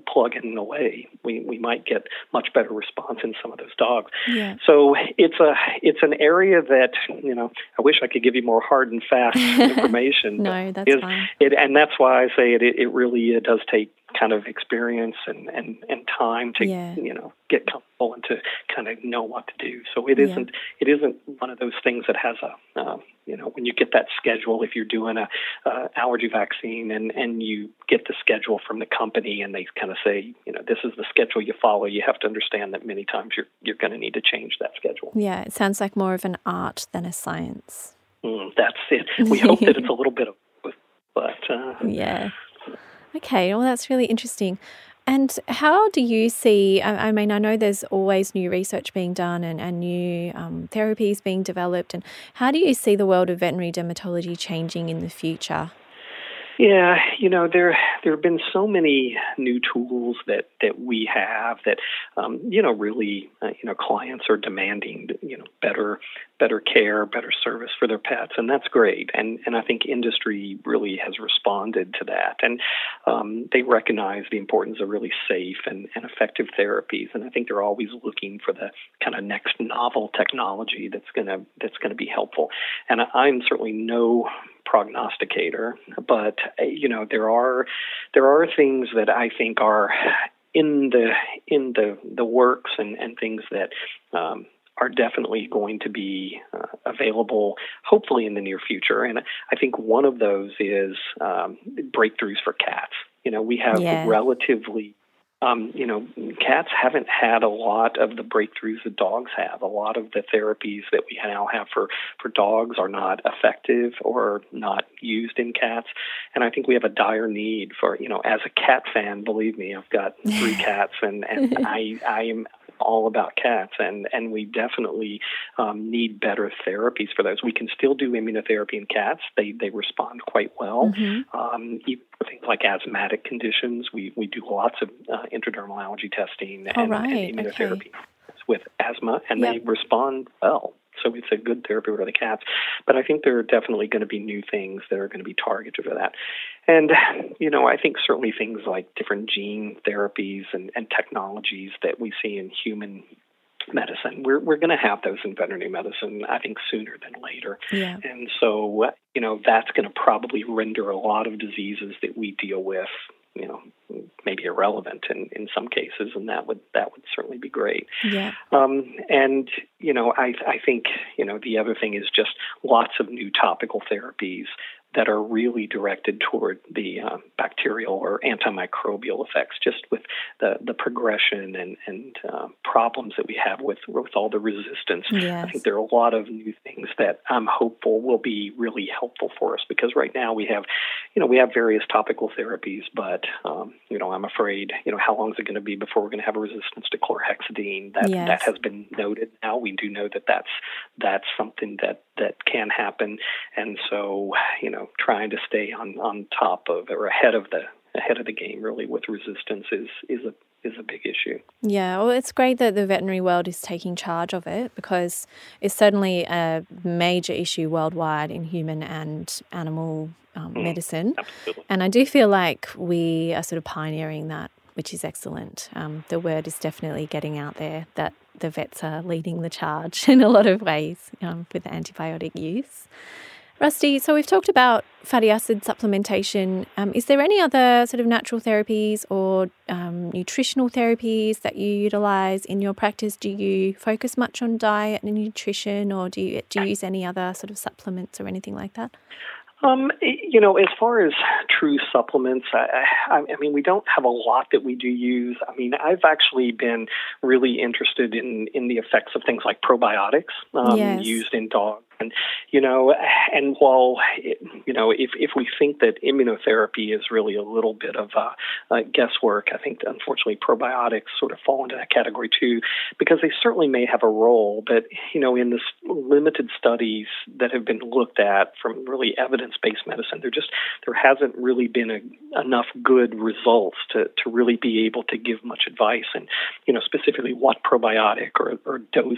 [SPEAKER 2] plugging away. We we might get much better response in some of those dogs.
[SPEAKER 1] Yeah.
[SPEAKER 2] So it's a it's an area that you know I wish I could give you more hard and fast information.
[SPEAKER 1] no, that's
[SPEAKER 2] is,
[SPEAKER 1] fine.
[SPEAKER 2] It, and that's why I say it. It, it really does take kind of experience and and and time to
[SPEAKER 1] Yeah.
[SPEAKER 2] you know get comfortable and to kind of know what to do. So it isn't it isn't one of those things that has a um, you know when you get that schedule if you're doing a uh, allergy vaccine and and you get the schedule from the company and they kind of say you know this is the schedule you follow. You have to understand that many times you're you're going to need to change that schedule.
[SPEAKER 1] Yeah, it sounds like more of an art than a science.
[SPEAKER 2] Mm, that's it. We hope that it's a little bit of both, but uh,
[SPEAKER 1] Yeah. Okay, well, that's really interesting. And how do you see? I mean, I know there's always new research being done and, and new um, therapies being developed. And how do you see the world of veterinary dermatology changing in the future?
[SPEAKER 2] Yeah, you know there there have been so many new tools that that we have that um, you know really uh, you know clients are demanding you know better better care, better service for their pets, and that's great. And and I think industry really has responded to that, and um, they recognize the importance of really safe and, and effective therapies. And I think they're always looking for the kind of next novel technology that's gonna that's gonna be helpful. And I'm certainly no prognosticator, but you know there are there are things that I think are in the in the the works and and things that um, are definitely going to be uh, available, hopefully in the near future. And I think one of those is um, breakthroughs for cats. You know, we have
[SPEAKER 1] Yeah.
[SPEAKER 2] relatively um, you know, cats haven't had a lot of the breakthroughs that dogs have. A lot of the therapies that we now have for, for dogs are not effective or not used in cats. And I think we have a dire need for, you know, as a cat fan, believe me, I've got three cats and, and I, I am all about cats and, and we definitely um, need better therapies for those. We can still do immunotherapy in cats. They, they respond quite well.
[SPEAKER 1] Mhm.
[SPEAKER 2] Um, things like asthmatic conditions, we, we do lots of uh, intradermal allergy testing and,
[SPEAKER 1] right,
[SPEAKER 2] and
[SPEAKER 1] okay.
[SPEAKER 2] immunotherapy with asthma, and
[SPEAKER 1] Yep.
[SPEAKER 2] they respond well. So it's a good therapy for the cats. But I think there are definitely going to be new things that are going to be targeted for that. And, you know, I think certainly things like different gene therapies and, and technologies that we see in human medicine, we're, we're going to have those in veterinary medicine, I think, sooner than later.
[SPEAKER 1] Yeah.
[SPEAKER 2] And so, you know, that's going to probably render a lot of diseases that we deal with, you know, maybe irrelevant in, in some cases, and that would that would certainly be great.
[SPEAKER 1] Yeah.
[SPEAKER 2] Um, and you know, I I think you know the other thing is just lots of new topical therapies that are really directed toward the uh, bacterial or antimicrobial effects, just with the, the progression and, and uh, problems that we have with, with all the resistance. I think there are a lot of new things that I'm hopeful will be really helpful for us because right now we have, you know, we have various topical therapies, but, um, you know, I'm afraid, you know, how long is it going to be before we're going to have a resistance to chlorhexidine? That,
[SPEAKER 1] Yes.
[SPEAKER 2] that has been noted now. We do know that that's, that's something that, that can happen. And so, you know, trying to stay on, on top of or ahead of the, ahead of the game really with resistance is, is a, is a big issue.
[SPEAKER 1] Yeah, well, it's great that the veterinary world is taking charge of it because it's certainly a major issue worldwide in human and animal um,
[SPEAKER 2] Mm.
[SPEAKER 1] medicine.
[SPEAKER 2] Absolutely.
[SPEAKER 1] And I do feel like we are sort of pioneering that, which is excellent. Um, the word is definitely getting out there that the vets are leading the charge in a lot of ways um, with antibiotic use. Rusty, so we've talked about fatty acid supplementation. Um, is there any other sort of natural therapies or um, nutritional therapies that you utilize in your practice? Do you focus much on diet and nutrition, or do you do you use any other sort of supplements or anything like that?
[SPEAKER 2] Um, you know, as far as true supplements, I, I, I mean, we don't have a lot that we do use. I mean, I've actually been really interested in in the effects of things like probiotics um,
[SPEAKER 1] Yes.
[SPEAKER 2] used in dogs, and you know, and while you know, if if we think that immunotherapy is really a little bit of uh, uh, guesswork, I think unfortunately probiotics sort of fall into that category too, because they certainly may have a role, but you know, in this limited studies that have been looked at from really evidence-based medicine, there just there hasn't really been a, enough good results to to really be able to give much advice, and you know, specifically what probiotic or, or dose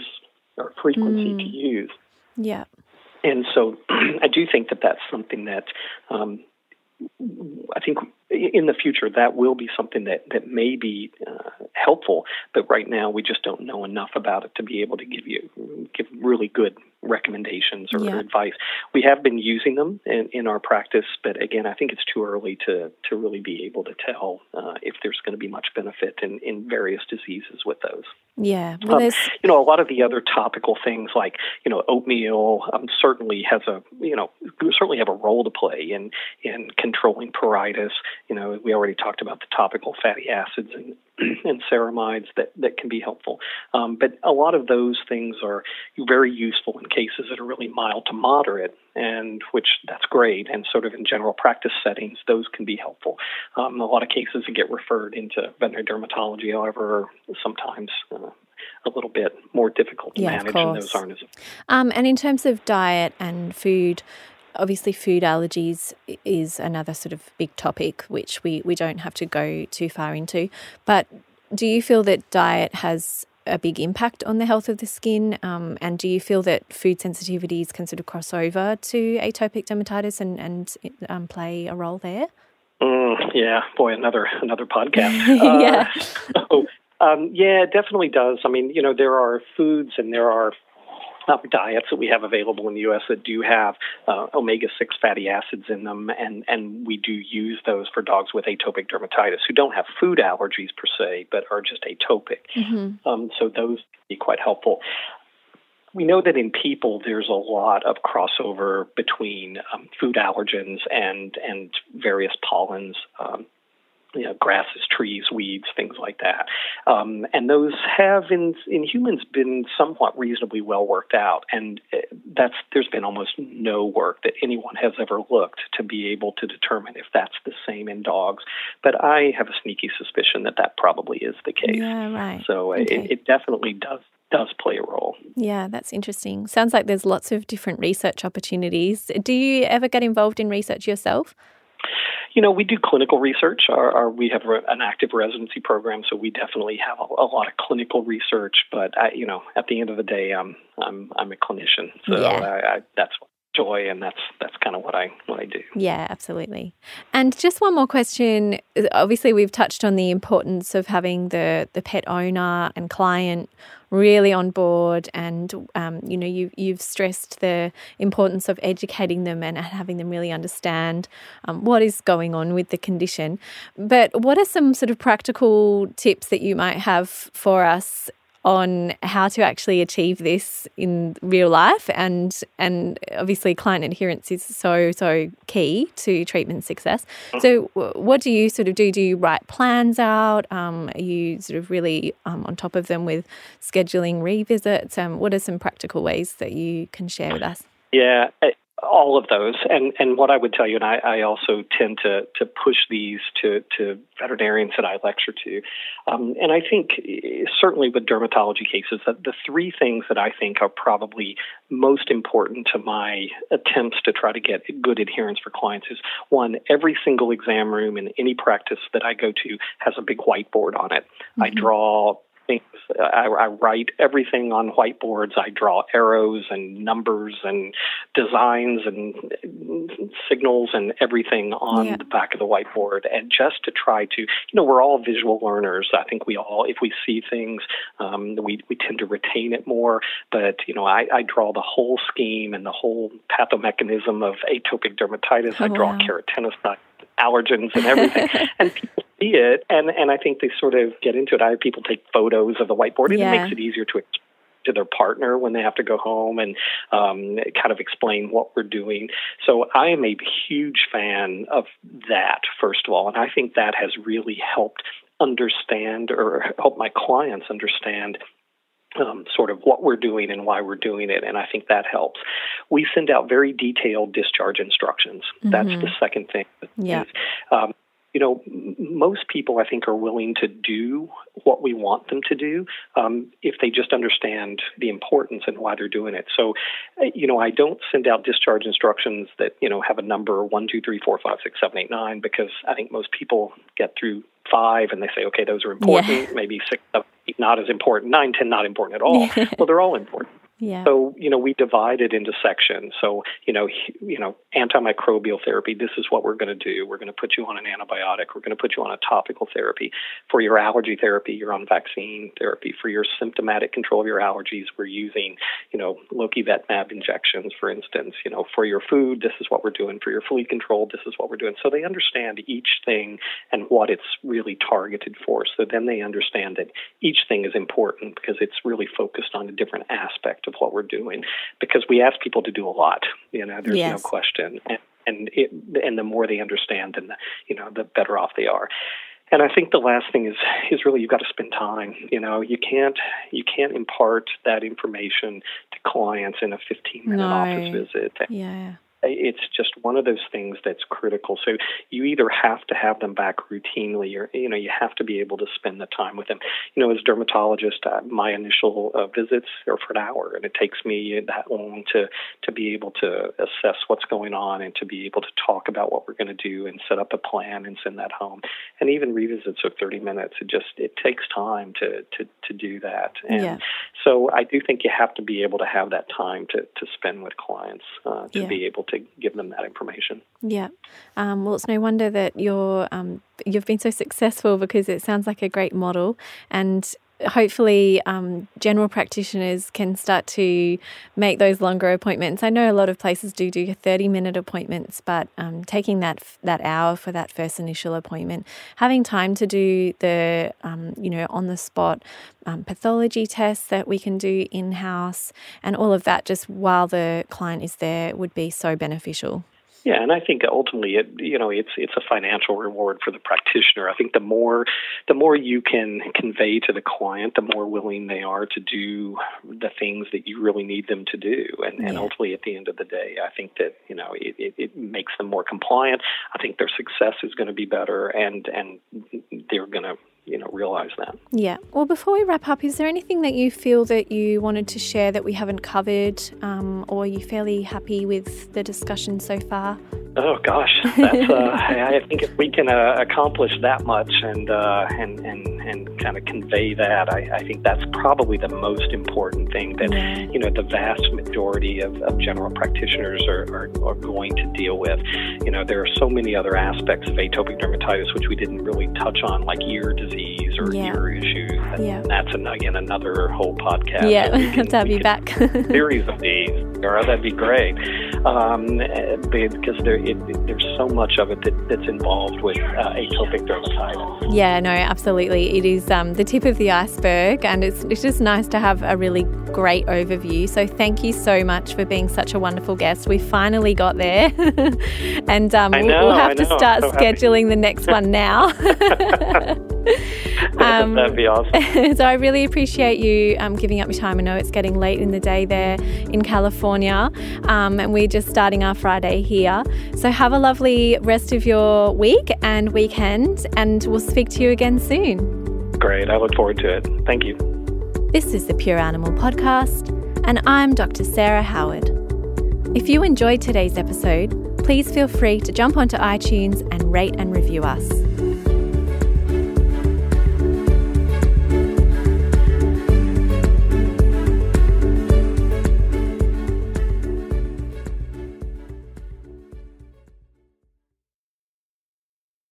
[SPEAKER 2] or frequency to use.
[SPEAKER 1] Yeah.
[SPEAKER 2] And so I do think that that's something that, um, I think in the future that will be something that that may be uh, helpful, but right now we just don't know enough about it to be able to give you give really good recommendations or yeah. advice. We have been using them in, in our practice, but again, I think it's too early to to really be able to tell uh, if there's going to be much benefit in in various diseases with those.
[SPEAKER 1] Yeah, well,
[SPEAKER 2] um, you know, a lot of the other topical things like you know oatmeal um, certainly has a you know certainly have a role to play in in controlling pruritus. You know, we already talked about the topical fatty acids and and ceramides that, that can be helpful. Um, but a lot of those things are very useful in cases that are really mild to moderate, and which that's great. And sort of in general practice settings, those can be helpful. Um, a lot of cases that get referred into veterinary dermatology, however, sometimes. Uh, a little bit more difficult to
[SPEAKER 1] yeah,
[SPEAKER 2] manage, and those aren't as.
[SPEAKER 1] Um, and in terms of diet and food, obviously food allergies is another sort of big topic which we, we don't have to go too far into. But do you feel that diet has a big impact on the health of the skin? Um, and do you feel that food sensitivities can sort of cross over to atopic dermatitis and, and um, play a role there?
[SPEAKER 2] Mm, yeah. Boy another another podcast.
[SPEAKER 1] Yeah.
[SPEAKER 2] uh, so, um, yeah it definitely does. I mean you know there are foods and there are um, diets that we have available in the U.S. that do have uh, omega six fatty acids in them, and and we do use those for dogs with atopic dermatitis who don't have food allergies per se, but are just atopic. Mm-hmm. Um, so those be quite helpful. We know that in people there's a lot of crossover between um, food allergens and and various pollens. Um, you know, grasses, trees, weeds, things like that. Um, and those have in in humans been somewhat reasonably well worked out, and uh, that's there's been almost no work that anyone has ever looked to be able to determine if that's the same in dogs. But I have a sneaky suspicion that that probably is the case.
[SPEAKER 1] Yeah, right.
[SPEAKER 2] So
[SPEAKER 1] okay.
[SPEAKER 2] it, it definitely does does play a role.
[SPEAKER 1] Yeah, that's interesting. Sounds like there's lots of different research opportunities. Do you ever get involved in research yourself?
[SPEAKER 2] You know, we do clinical research. Our, our, we have an active residency program, so we definitely have a, a lot of clinical research. But I, you know, at the end of the day, I'm I'm I'm a clinician, so yeah. I, I, that's joy and that's that's kind of what I what I do.
[SPEAKER 1] Yeah, absolutely. And just one more question. Obviously we've touched on the importance of having the the pet owner and client really on board and um, you know you you've stressed the importance of educating them and having them really understand um, what is going on with the condition. But what are some sort of practical tips that you might have for us on how to actually achieve this in real life. And and obviously client adherence is so so key to treatment success. So what do you sort of do? Do you write plans out? Um, are you sort of really um, on top of them with scheduling revisits? Um, what are some practical ways that you can share with us?
[SPEAKER 2] Yeah all of those, and and what I would tell you, and I, I also tend to to push these to to veterinarians that I lecture to, um, and I think eh, certainly with dermatology cases, that the three things that I think are probably most important to my attempts to try to get good adherence for clients is one, every single exam room in any practice that I go to has a big whiteboard on it. Mm-hmm. I draw things. I, I write everything on whiteboards. I draw arrows and numbers and designs and signals and everything on yeah. the back of the whiteboard. And just to try to, you know, we're all visual learners. I think we all, if we see things, um, we we tend to retain it more. But you know, I, I draw the whole scheme and the whole pathomechanism of atopic dermatitis. Oh, I draw wow. keratinocytes allergens and everything. and people see it, and and I think they sort of get into it. I have people take photos of the whiteboard, and yeah. it makes it easier to to their partner when they have to go home and um, kind of explain what we're doing. So I am a huge fan of that, first of all, and I think that has really helped understand or help my clients understand um, sort of what we're doing and why we're doing it, and I think that helps. We send out very detailed discharge instructions. Mm-hmm. That's the second thing.
[SPEAKER 1] Yeah.
[SPEAKER 2] Um, you know, most people I think are willing to do what we want them to do um, if they just understand the importance and why they're doing it. So, uh, you know, I don't send out discharge instructions that you know have a number one, two, three, four, five, six, seven, eight, nine because I think most people get through five and they say, okay, those are important. Yeah. Maybe six, seven, eight, not as important. Nine, ten, not important at all. well, they're all important.
[SPEAKER 1] Yeah.
[SPEAKER 2] So, you know, we divide it into sections. So, you know, you know, antimicrobial therapy, this is what we're going to do. We're going to put you on an antibiotic. We're going to put you on a topical therapy. For your allergy therapy, you're on vaccine therapy. For your symptomatic control of your allergies, we're using, you know, lokivetmab injections, for instance. You know, for your food, this is what we're doing. For your flea control, this is what we're doing. So they understand each thing and what it's really targeted for. So then they understand that each thing is important because it's really focused on a different aspect what we're doing. Because we ask people to do a lot, you know, there's
[SPEAKER 1] Yes.
[SPEAKER 2] no question. And, and it, and the more they understand, and the, you know, the better off they are. And I think the last thing is is really you've got to spend time. You know, you can't you can't impart that information to clients in a 15 minute
[SPEAKER 1] No.
[SPEAKER 2] office visit
[SPEAKER 1] Yeah.
[SPEAKER 2] It's just one of those things that's critical. So you either have to have them back routinely, or you know, you have to be able to spend the time with them. You know, as a dermatologist, uh, my initial uh, visits are for an hour, and it takes me that long to to be able to assess what's going on and to be able to talk about what we're going to do and set up a plan and send that home. And even revisits of 30 minutes, it just it takes time to to to do that. And
[SPEAKER 1] Yeah.
[SPEAKER 2] so I do think you have to be able to have that time to to spend with clients uh, to
[SPEAKER 1] Yeah.
[SPEAKER 2] be able to give them that information.
[SPEAKER 1] Yeah. Um, well, it's no wonder that you're um, you've been so successful because it sounds like a great model, and hopefully, um, general practitioners can start to make those longer appointments. I know a lot of places do do thirty minute appointments, but um, taking that that hour for that first initial appointment, having time to do the um, you know on the spot um, pathology tests that we can do in house, and all of that just while the client is there would be so beneficial.
[SPEAKER 2] Yeah, and I think ultimately, it you know, it's it's a financial reward for the practitioner. I think the more the more you can convey to the client, the more willing they are to do the things that you really need them to do. And, and
[SPEAKER 1] Yeah.
[SPEAKER 2] ultimately, at the end of the day, I think that you know it, it, it makes them more compliant. I think their success is going to be better, and and they're going to you know realize that.
[SPEAKER 1] Yeah. Well, before we wrap up, is there anything that you feel that you wanted to share that we haven't covered, um, or are you fairly happy with the discussion so far?
[SPEAKER 2] Oh gosh, that's. Uh, I I think if we can uh, accomplish that much and uh, and and and kind of convey that, I, I think that's probably the most important thing that you know the vast majority of, of general practitioners are, are are going to deal with. You know, there are so many other aspects of atopic dermatitis which we didn't really touch on, like ear disease or
[SPEAKER 1] Yeah.
[SPEAKER 2] ear issues. And
[SPEAKER 1] Yeah.
[SPEAKER 2] that's an, again another whole podcast.
[SPEAKER 1] yeah,
[SPEAKER 2] that we
[SPEAKER 1] have to have you back.
[SPEAKER 2] series of these, or that'd be great. Um, eh, because there, it, there's so much of it that, that's involved with uh, atopic dermatitis.
[SPEAKER 1] Yeah, no, absolutely. It is um, the tip of the iceberg, and it's, it's just nice to have a really great overview. So, thank you so much for being such a wonderful guest. We finally got there, and um, we'll,
[SPEAKER 2] know,
[SPEAKER 1] we'll have to start
[SPEAKER 2] so happy.
[SPEAKER 1] scheduling the next one now. Um,
[SPEAKER 2] that'd be awesome.
[SPEAKER 1] so I really appreciate you um, giving up your time. I know it's getting late in the day there in California, um, and we're just starting our Friday here. So have a lovely rest of your week and weekend, and we'll speak to you again soon.
[SPEAKER 2] Great. I look forward to it. Thank you.
[SPEAKER 1] This is the Pure Animal Podcast, and I'm Dr. Sarah Howard. If you enjoyed today's episode, please feel free to jump onto iTunes and rate and review us.